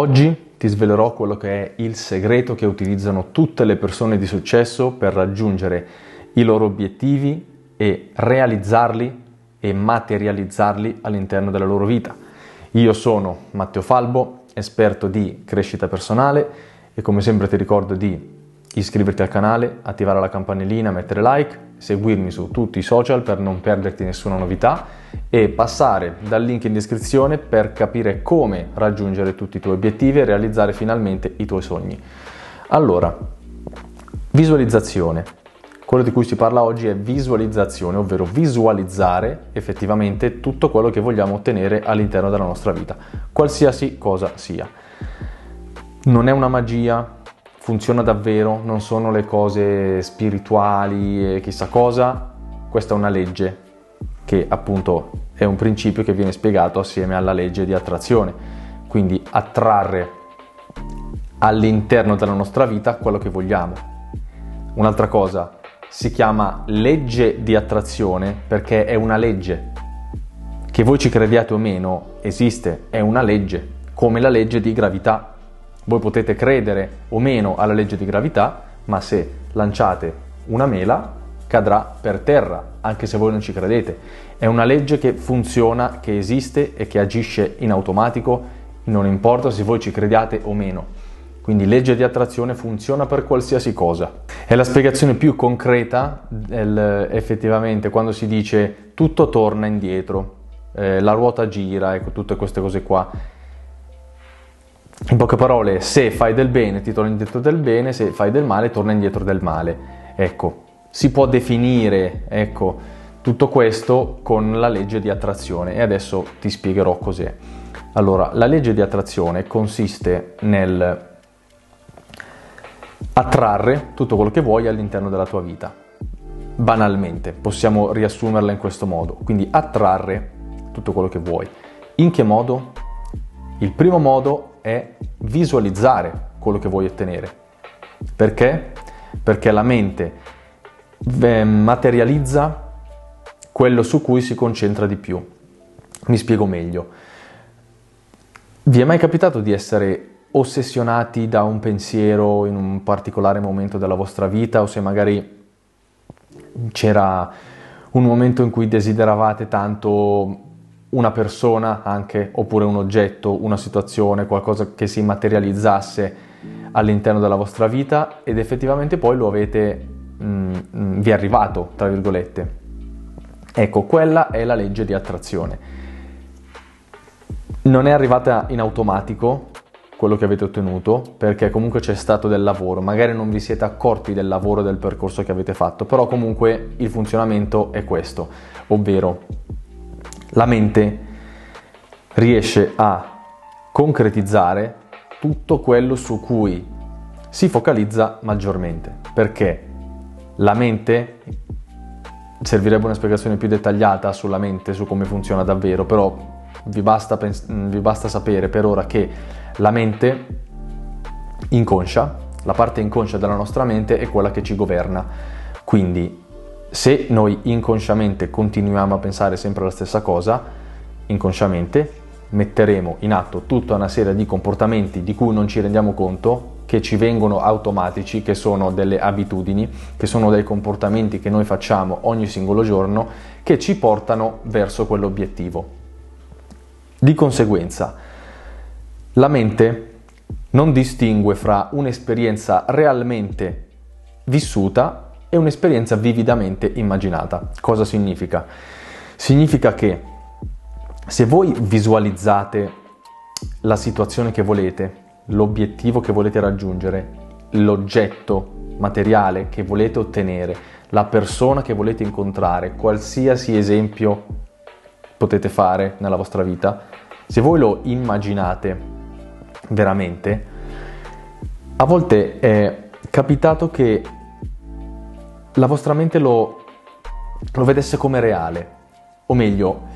Oggi ti svelerò quello che è il segreto che utilizzano tutte le persone di successo per raggiungere i loro obiettivi e realizzarli e materializzarli all'interno della loro vita. Io sono Matteo Falbo, esperto di crescita personale e come sempre ti ricordo di iscriverti al canale, attivare la campanellina, mettere like, seguirmi su tutti i social per non perderti nessuna novità e passare dal link in descrizione per capire come raggiungere tutti i tuoi obiettivi e realizzare finalmente i tuoi sogni. Allora, visualizzazione. Quello di cui si parla oggi è visualizzazione, ovvero visualizzare effettivamente tutto quello che vogliamo ottenere all'interno della nostra vita, qualsiasi cosa sia. Non è una magia, funziona davvero, non sono le cose spirituali e chissà cosa, questa è una legge che appunto è un principio che viene spiegato assieme alla legge di attrazione, quindi attrarre all'interno della nostra vita quello che vogliamo. Un'altra cosa, si chiama legge di attrazione perché è una legge. Che voi ci crediate o meno, esiste, è una legge, come la legge di gravità. Voi potete credere o meno alla legge di gravità, ma se lanciate una mela cadrà per terra, anche se voi non ci credete. È una legge che funziona, che esiste e che agisce in automatico, non importa se voi ci crediate o meno. Quindi legge di attrazione funziona per qualsiasi cosa. È la spiegazione più concreta del, effettivamente quando si dice tutto torna indietro, eh, la ruota gira, ecco tutte queste cose qua. In poche parole, se fai del bene ti torna indietro del bene, se fai del male torna indietro del male. Ecco, si può definire, ecco, tutto questo con la legge di attrazione e adesso ti spiegherò cos'è. Allora, la legge di attrazione consiste nel attrarre tutto quello che vuoi all'interno della tua vita. Banalmente, possiamo riassumerla in questo modo. Quindi attrarre tutto quello che vuoi. In che modo? Il primo modo è visualizzare quello che vuoi ottenere. Perché? Perché la mente eh, materializza quello su cui si concentra di più. Mi spiego meglio. Vi è mai capitato di essere ossessionati da un pensiero in un particolare momento della vostra vita o se magari c'era un momento in cui desideravate tanto una persona anche, oppure un oggetto, una situazione, qualcosa che si materializzasse all'interno della vostra vita ed effettivamente poi lo avete, mm, mm, vi è arrivato, tra virgolette. Ecco, quella è la legge di attrazione. Non è arrivata in automatico quello che avete ottenuto, perché comunque c'è stato del lavoro, magari non vi siete accorti del lavoro del percorso che avete fatto, però comunque il funzionamento è questo, ovvero la mente riesce a concretizzare tutto quello su cui si focalizza maggiormente, perché la mente servirebbe una spiegazione più dettagliata sulla mente, su come funziona davvero, però vi basta, pens- vi basta sapere per ora che la mente inconscia, la parte inconscia della nostra mente è quella che ci governa. Quindi se noi inconsciamente continuiamo a pensare sempre la stessa cosa, inconsciamente metteremo in atto tutta una serie di comportamenti di cui non ci rendiamo conto, che ci vengono automatici, che sono delle abitudini, che sono dei comportamenti che noi facciamo ogni singolo giorno, che ci portano verso quell'obiettivo. Di conseguenza, la mente non distingue fra un'esperienza realmente vissuta è un'esperienza vividamente immaginata. Cosa significa? Significa che se voi visualizzate la situazione che volete, l'obiettivo che volete raggiungere, l'oggetto materiale che volete ottenere, la persona che volete incontrare, qualsiasi esempio potete fare nella vostra vita, se voi lo immaginate veramente, a volte è capitato che la vostra mente lo, lo vedesse come reale, o meglio,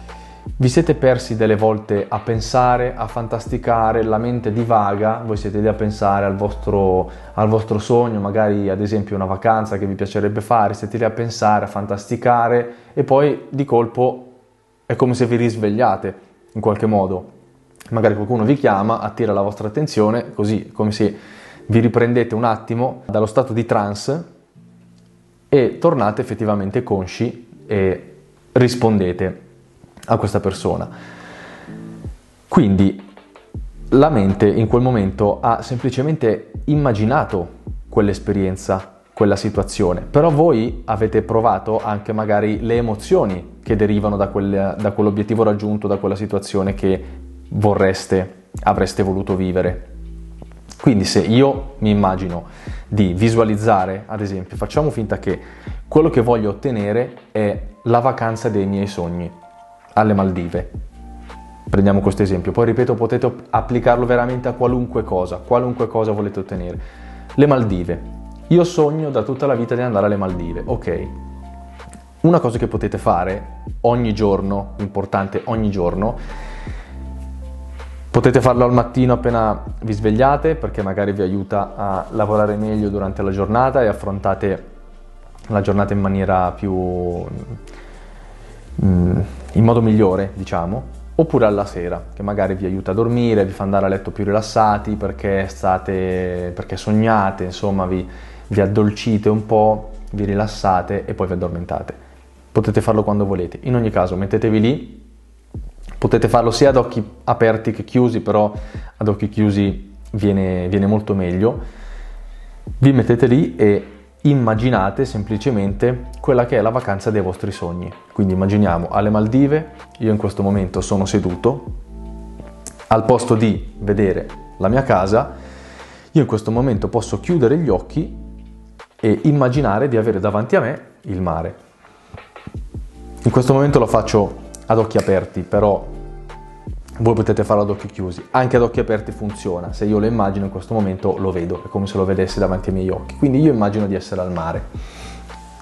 vi siete persi delle volte a pensare, a fantasticare, la mente divaga, voi siete lì a pensare al vostro, al vostro, sogno, magari ad esempio una vacanza che vi piacerebbe fare, siete lì a pensare, a fantasticare e poi di colpo è come se vi risvegliate in qualche modo. magari qualcuno vi chiama, attira la vostra attenzione, così come se vi riprendete un attimo dallo stato di trance e tornate effettivamente consci e rispondete a questa persona. Quindi la mente in quel momento ha semplicemente immaginato quell'esperienza, quella situazione, però voi avete provato anche magari le emozioni che derivano da, quel, da quell'obiettivo raggiunto, da quella situazione che vorreste, avreste voluto vivere. Quindi se io mi immagino di visualizzare, ad esempio, facciamo finta che quello che voglio ottenere è la vacanza dei miei sogni alle Maldive. Prendiamo questo esempio, poi ripeto, potete applicarlo veramente a qualunque cosa, qualunque cosa volete ottenere. Le Maldive. Io sogno da tutta la vita di andare alle Maldive, ok. Una cosa che potete fare ogni giorno, importante ogni giorno, potete farlo al mattino appena vi svegliate perché magari vi aiuta a lavorare meglio durante la giornata e affrontate la giornata in maniera più... Mm, in modo migliore, diciamo oppure alla sera, che magari vi aiuta a dormire, vi fa andare a letto più rilassati perché, state, perché sognate, insomma vi, vi addolcite un po', vi rilassate e poi vi addormentate. Potete farlo quando volete. In ogni caso, mettetevi lì, potete farlo sia ad occhi aperti che chiusi, però ad occhi chiusi viene, viene molto meglio. Vi mettete lì e immaginate semplicemente quella che è la vacanza dei vostri sogni. Quindi immaginiamo alle Maldive, io in questo momento sono seduto, al posto di vedere la mia casa, io in questo momento posso chiudere gli occhi e immaginare di avere davanti a me il mare. In questo momento lo faccio ad occhi aperti, però voi potete farlo ad occhi chiusi, anche ad occhi aperti funziona, se io lo immagino in questo momento lo vedo, è come se lo vedessi davanti ai miei occhi, quindi io immagino di essere al mare,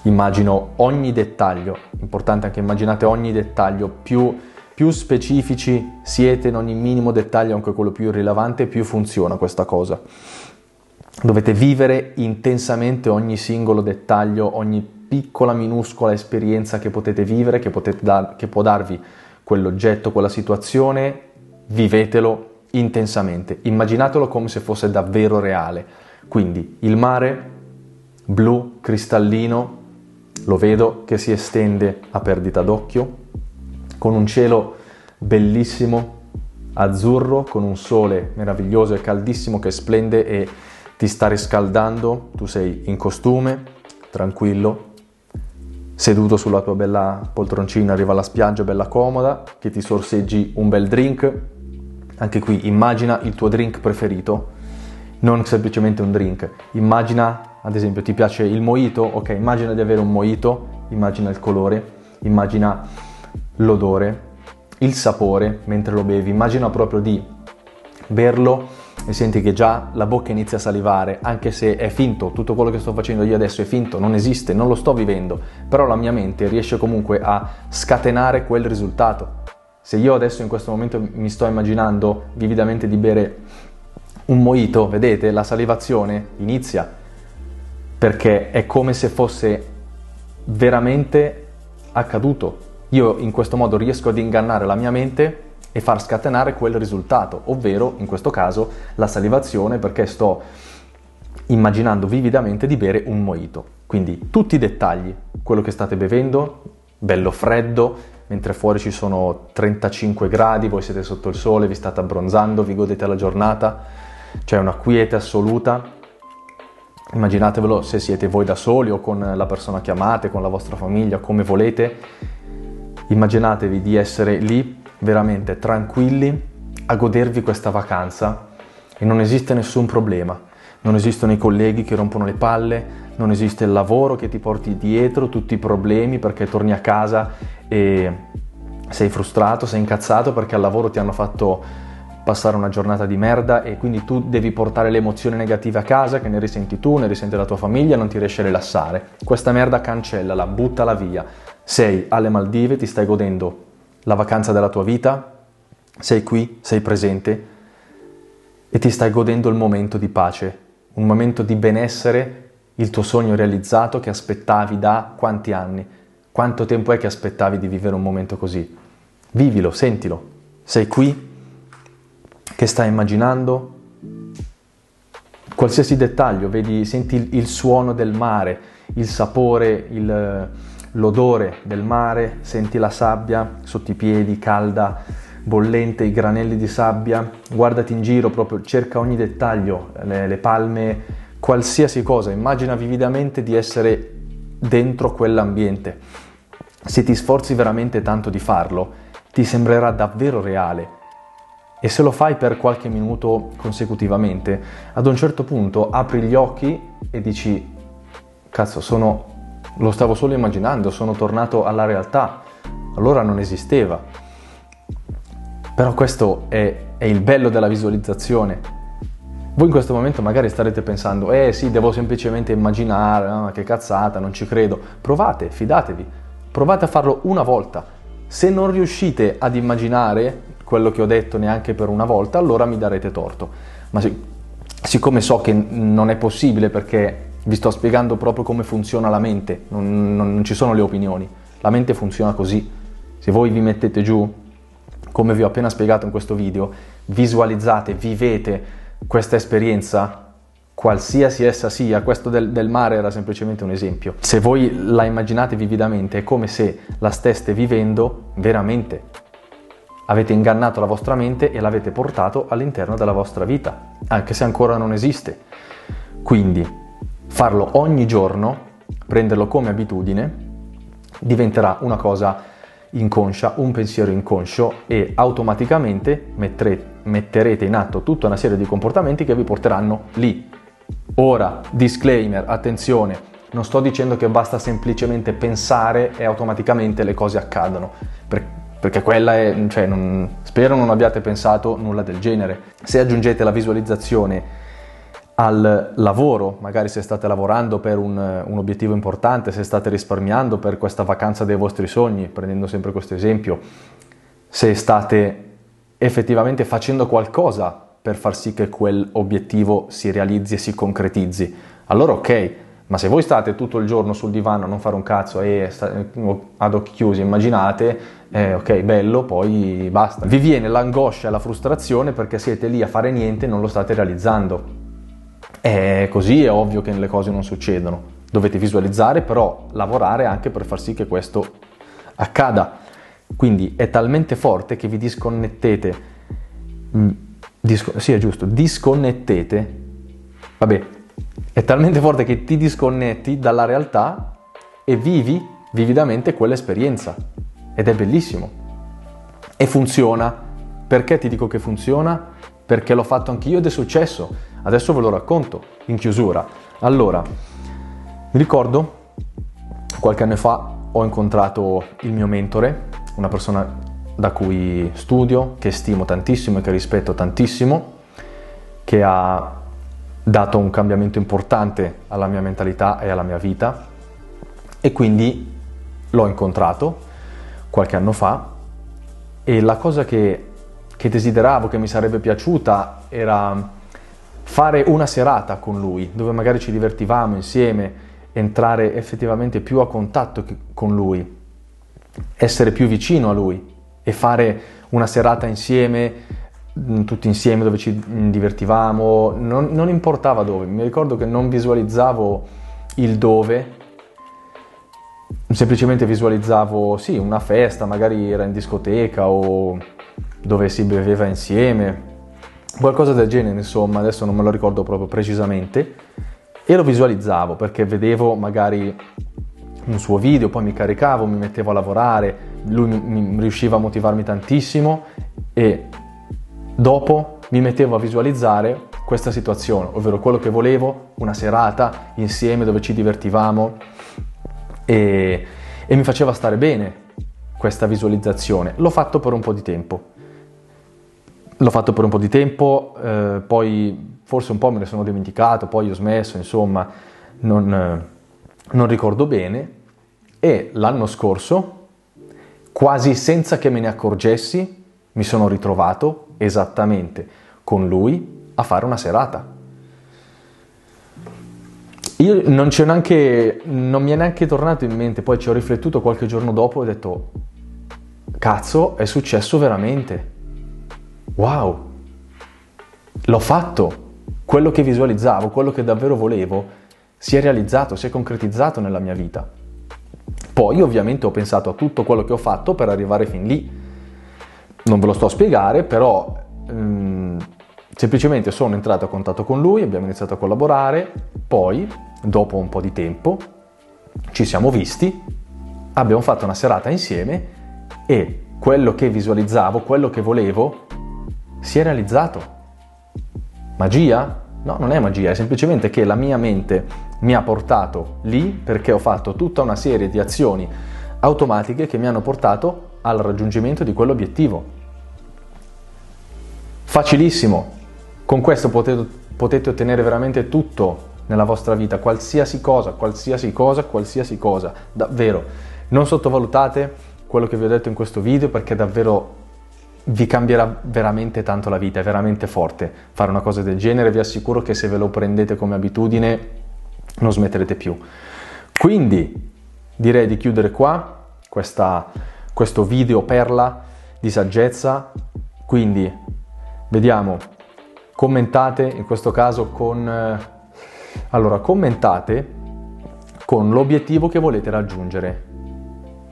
immagino ogni dettaglio, importante anche immaginate ogni dettaglio, più, più specifici siete in ogni minimo dettaglio, anche quello più irrilevante, più funziona questa cosa. Dovete vivere intensamente ogni singolo dettaglio, ogni piccola minuscola esperienza che potete vivere, che, potete dar, che può darvi quell'oggetto, quella situazione, vivetelo intensamente, immaginatelo come se fosse davvero reale. Quindi il mare blu, cristallino, lo vedo che si estende a perdita d'occhio, con un cielo bellissimo, azzurro, con un sole meraviglioso e caldissimo che splende e ti sta riscaldando, tu sei in costume, tranquillo, seduto sulla tua bella poltroncina, arriva alla spiaggia bella comoda, che ti sorseggi un bel drink. Anche qui immagina il tuo drink preferito, non semplicemente un drink. Immagina, ad esempio, ti piace il mojito? Ok, immagina di avere un mojito, immagina il colore, immagina l'odore, il sapore mentre lo bevi, immagina proprio di berlo e senti che già la bocca inizia a salivare, anche se è finto, tutto quello che sto facendo io adesso è finto, non esiste, non lo sto vivendo, però la mia mente riesce comunque a scatenare quel risultato. Se io adesso in questo momento mi sto immaginando vividamente di bere un mojito, vedete, la salivazione inizia, perché è come se fosse veramente accaduto. Io in questo modo riesco ad ingannare la mia mente e far scatenare quel risultato, ovvero in questo caso la salivazione perché sto immaginando vividamente di bere un mojito. Quindi tutti i dettagli, quello che state bevendo, bello freddo, mentre fuori ci sono 35 gradi, voi siete sotto il sole, vi state abbronzando, vi godete la giornata, c'è una quiete assoluta. Immaginatevelo se siete voi da soli o con la persona che amate, con la vostra famiglia, come volete. Immaginatevi di essere lì veramente tranquilli a godervi questa vacanza e non esiste nessun problema, non esistono i colleghi che rompono le palle, non esiste il lavoro che ti porti dietro tutti i problemi perché torni a casa e sei frustrato, sei incazzato perché al lavoro ti hanno fatto passare una giornata di merda e quindi tu devi portare le emozioni negative a casa che ne risenti tu, ne risente la tua famiglia, non ti riesci a rilassare. Questa merda cancellala, buttala via. Sei alle Maldive, ti stai godendo la vacanza della tua vita, sei qui, sei presente e ti stai godendo il momento di pace, un momento di benessere, il tuo sogno realizzato che aspettavi da quanti anni, quanto tempo è che aspettavi di vivere un momento così. Vivilo, sentilo, sei qui, che stai immaginando, qualsiasi dettaglio, vedi, senti il, suono del mare, il sapore, il, l'odore del mare, senti la sabbia sotto i piedi, calda, bollente, i granelli di sabbia, guardati in giro proprio, cerca ogni dettaglio, le, le palme, qualsiasi cosa, immagina vividamente di essere dentro quell'ambiente. Se ti sforzi veramente tanto di farlo, ti sembrerà davvero reale. E se lo fai per qualche minuto consecutivamente, ad un certo punto apri gli occhi e dici, cazzo, sono, lo stavo solo immaginando, sono tornato alla realtà, allora non esisteva. Però questo è, è il bello della visualizzazione. Voi in questo momento magari starete pensando, eh sì, devo semplicemente immaginare, no, che cazzata, non ci credo. Provate, fidatevi, provate a farlo una volta. Se non riuscite ad immaginare quello che ho detto neanche per una volta, allora mi darete torto. Ma sic- siccome so che non è possibile perché vi sto spiegando proprio come funziona la mente, non, non, non ci sono le opinioni, la mente funziona così. Se voi vi mettete giù come vi ho appena spiegato in questo video, visualizzate, vivete questa esperienza, qualsiasi essa sia, questo del, del, mare era semplicemente un esempio. Se voi la immaginate vividamente, è come se la steste vivendo veramente. Avete ingannato la vostra mente e l'avete portato all'interno della vostra vita, anche se ancora non esiste. Quindi farlo ogni giorno, prenderlo come abitudine, diventerà una cosa inconscia, un pensiero inconscio e automaticamente metterete, metterete in atto tutta una serie di comportamenti che vi porteranno lì. Ora, disclaimer, attenzione, non sto dicendo che basta semplicemente pensare e automaticamente le cose accadono, perché quella è, cioè, non, spero non abbiate pensato nulla del genere. Se aggiungete la visualizzazione al lavoro, magari se state lavorando per un, un, obiettivo importante, se state risparmiando per questa vacanza dei vostri sogni, prendendo sempre questo esempio, se state effettivamente facendo qualcosa per far sì che quell'obiettivo si realizzi e si concretizzi, allora ok, ma se voi state tutto il giorno sul divano a non fare un cazzo e ad occhi chiusi immaginate, eh, ok, bello, poi basta. Vi viene l'angoscia e la frustrazione perché siete lì a fare niente e non lo state realizzando è così, è ovvio che le cose non succedono. Dovete visualizzare, però lavorare anche per far sì che questo accada. Quindi è talmente forte che vi disconnettete. Mm, disco, sì, è giusto, disconnettete. Vabbè, è talmente forte che ti disconnetti dalla realtà e vivi vividamente quell'esperienza. Ed è bellissimo. E funziona. Perché ti dico che funziona? Perché l'ho fatto anch'io ed è successo Adesso ve lo racconto in chiusura. Allora, mi ricordo qualche anno fa ho incontrato il mio mentore, una persona da cui studio, che stimo tantissimo e che rispetto tantissimo, che ha dato un cambiamento importante alla mia mentalità e alla mia vita e quindi l'ho incontrato qualche anno fa e la cosa che, che desideravo, che mi sarebbe piaciuta era fare una serata con lui, dove magari ci divertivamo insieme, entrare effettivamente più a contatto con lui, essere più vicino a lui e fare una serata insieme, mm, tutti insieme dove ci divertivamo, non, non importava dove, mi ricordo che non visualizzavo il dove, semplicemente visualizzavo sì, una festa, magari era in discoteca o dove si beveva insieme, qualcosa del genere, insomma, adesso non me lo ricordo proprio precisamente, e lo visualizzavo perché vedevo magari un suo video, poi mi caricavo, mi mettevo a lavorare, lui mi, mi riusciva a motivarmi tantissimo e dopo mi mettevo a visualizzare questa situazione, ovvero quello che volevo, una serata insieme dove ci divertivamo e, e mi faceva stare bene questa visualizzazione. L'ho fatto per un po' di tempo L'ho fatto per un po' di tempo, eh, poi forse un po' me ne sono dimenticato, poi ho smesso, insomma, non, eh, non ricordo bene. E l'anno scorso, quasi senza che me ne accorgessi, mi sono ritrovato esattamente con lui a fare una serata. Io non, neanche, non mi è neanche tornato in mente, poi ci ho riflettuto qualche giorno dopo e ho detto, cazzo, è successo veramente wow, l'ho fatto, quello che visualizzavo, quello che davvero volevo, si è realizzato, si è concretizzato nella mia vita. Poi ovviamente ho pensato a tutto quello che ho fatto per arrivare fin lì. Non ve lo sto a spiegare, però ehm, semplicemente sono entrato a contatto con lui, abbiamo iniziato a collaborare, poi dopo un po' di tempo ci siamo visti, abbiamo fatto una serata insieme e quello che visualizzavo, quello che volevo, si è realizzato. Magia? No, non è magia, è semplicemente che la mia mente mi ha portato lì perché ho fatto tutta una serie di azioni automatiche che mi hanno portato al raggiungimento di quell'obiettivo. Facilissimo, con questo potete, potete ottenere veramente tutto nella vostra vita, qualsiasi cosa, qualsiasi cosa, qualsiasi cosa, davvero. Non sottovalutate quello che vi ho detto in questo video perché davvero vi cambierà veramente tanto la vita, è veramente forte fare una cosa del genere, vi assicuro che se ve lo prendete come abitudine non smetterete più. Quindi direi di chiudere qua questa, questo video perla di saggezza, quindi vediamo, commentate in questo caso con... Eh, allora, commentate con l'obiettivo che volete raggiungere.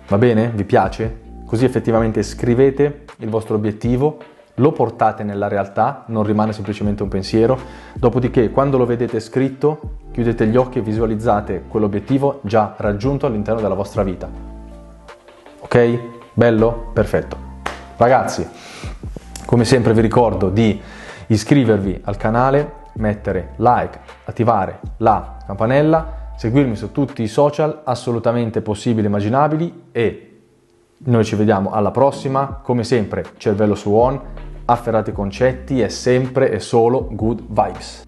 Va bene? Vi piace? Così effettivamente scrivete il vostro obiettivo, lo portate nella realtà, non rimane semplicemente un pensiero, dopodiché quando lo vedete scritto chiudete gli occhi e visualizzate quell'obiettivo già raggiunto all'interno della vostra vita. Ok? Bello? Perfetto. Ragazzi, come sempre vi ricordo di iscrivervi al canale, mettere like, attivare la campanella, seguirmi su tutti i social assolutamente possibili e immaginabili e noi ci vediamo alla prossima, come sempre cervello su on, afferrate concetti e sempre e solo good vibes.